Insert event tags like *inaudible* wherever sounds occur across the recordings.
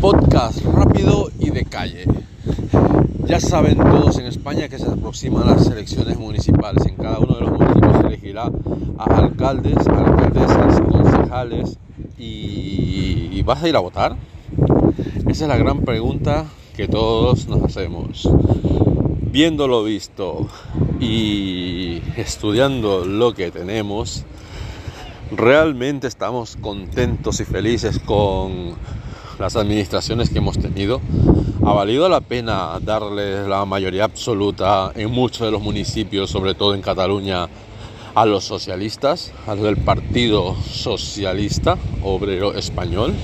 podcast rápido y de calle. Ya saben todos en España que se aproximan las elecciones municipales. En cada uno de los municipios se elegirá a alcaldes, alcaldesas, concejales y ¿vas a ir a votar? Esa es la gran pregunta que todos nos hacemos. Viendo lo visto y estudiando lo que tenemos, realmente estamos contentos y felices con las administraciones que hemos tenido. Ha valido la pena darle la mayoría absoluta en muchos de los municipios, sobre todo en Cataluña, a los socialistas, a del Partido Socialista Obrero Español.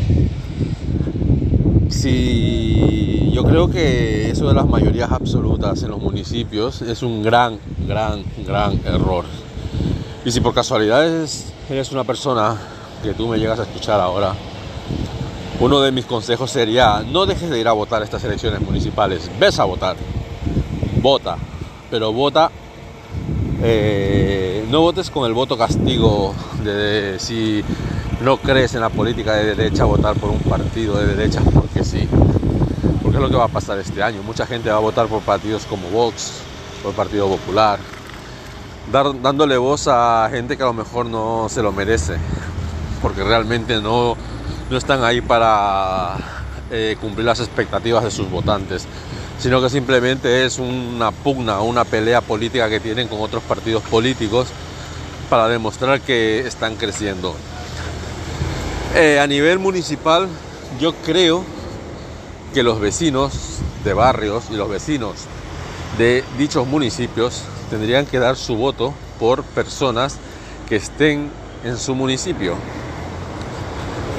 Sí, yo creo que eso de las mayorías absolutas en los municipios es un gran, gran, gran error. Y si por casualidad eres una persona que tú me llegas a escuchar ahora, uno de mis consejos sería, no dejes de ir a votar estas elecciones municipales, ves a votar, vota, pero vota, eh, no votes con el voto castigo de, si no crees en la política de derecha, votar por un partido de derecha porque sí, porque es lo que va a pasar este año, mucha gente va a votar por partidos como Vox, por Partido Popular, dándole voz a gente que a lo mejor no se lo merece, porque realmente no no están ahí para eh, cumplir las expectativas de sus votantes, sino que simplemente es una pugna, una pelea política que tienen con otros partidos políticos para demostrar que están creciendo. Eh, a nivel municipal, yo creo que los vecinos de barrios y los vecinos de dichos municipios tendrían que dar su voto por personas que estén en su municipio.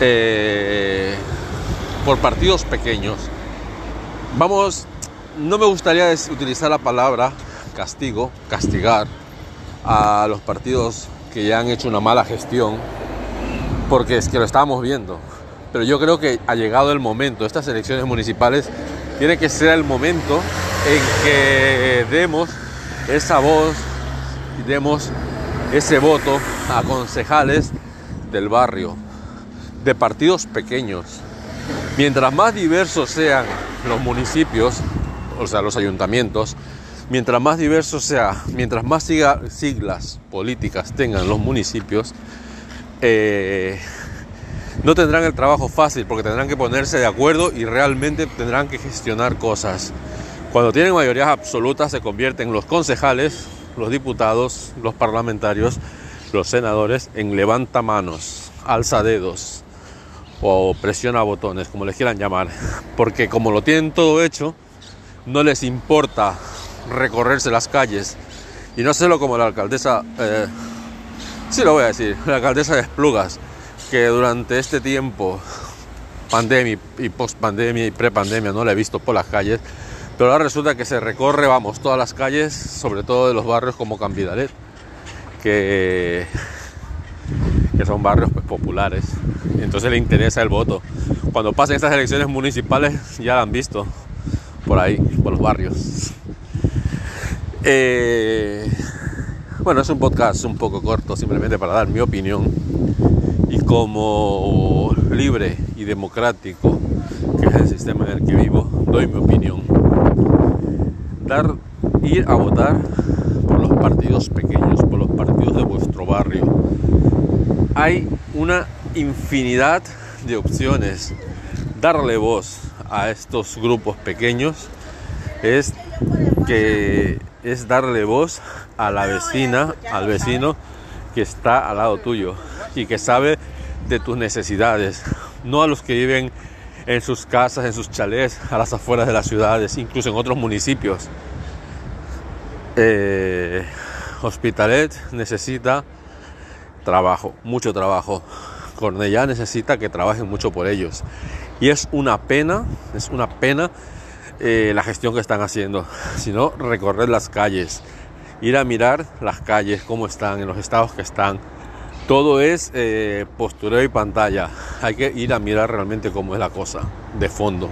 Eh, por partidos pequeños. Vamos, no me gustaría utilizar la palabra castigo, castigar a los partidos que ya han hecho una mala gestión, porque es que lo estamos viendo. Pero yo creo que ha llegado el momento, estas elecciones municipales, tiene que ser el momento en que demos esa voz y demos ese voto a concejales del barrio, de partidos pequeños. Mientras más diversos sean los municipios, o sea, los ayuntamientos, mientras más diversos sea, mientras más siglas políticas tengan los municipios, eh, no tendrán el trabajo fácil porque tendrán que ponerse de acuerdo y realmente tendrán que gestionar cosas. Cuando tienen mayorías absolutas se convierten los concejales, los diputados, los parlamentarios, los senadores en levantamanos, alzadedos, o presiona botones, como les quieran llamar, porque como lo tienen todo hecho, no les importa recorrerse las calles. Y no hacerlo como la alcaldesa, eh, sí lo voy a decir, *laughs* la alcaldesa de Esplugas, que durante este tiempo, pandemia y post pandemia y pre pandemia, no la he visto por las calles, pero ahora resulta que se recorre, vamos, todas las calles, sobre todo de los barrios como Campidalet, que que son barrios pues, populares. Entonces le interesa el voto. Cuando pasen estas elecciones municipales ya lo han visto por ahí, por los barrios. Eh, bueno, es un podcast un poco corto, simplemente para dar mi opinión. Y como libre y democrático, que es el sistema en el que vivo, doy mi opinión. Dar, ir a votar por los partidos pequeños, por los partidos de vuestro barrio, hay una infinidad de opciones. Darle voz a estos grupos pequeños es que es darle voz a la vecina, al vecino que está al lado tuyo y que sabe de tus necesidades, no a los que viven en sus casas, en sus chalés, a las afueras de las ciudades, incluso en otros municipios. Eh, Hospitalet necesita trabajo, mucho trabajo. Cornellá necesita que trabajen mucho por ellos. Y es una pena, es una pena eh, la gestión que están haciendo. Sino recorrer las calles, ir a mirar las calles, cómo están, en los estados que están. Todo es eh, postureo y pantalla. Hay que ir a mirar realmente cómo es la cosa, de fondo.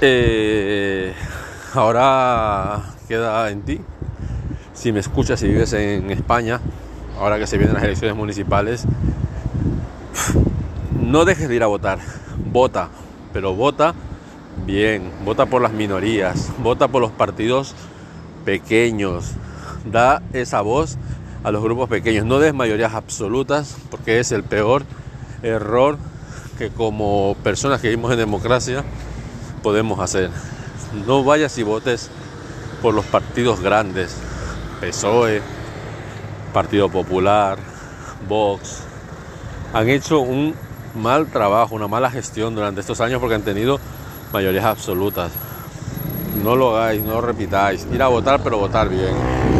Eh, ahora queda en ti. Si me escuchas y vives en España, ahora que se vienen las elecciones municipales, no dejes de ir a votar. Vota, pero vota bien. Vota por las minorías. Vota por los partidos pequeños. Da esa voz a los grupos pequeños. No des mayorías absolutas porque es el peor error que como personas que vivimos en democracia podemos hacer. No vayas y votes por los partidos grandes. PSOE, Partido Popular, Vox. Han hecho un mal trabajo, una mala gestión durante estos años porque han tenido mayorías absolutas. No lo hagáis, no lo repitáis. Ir a votar, pero votar bien.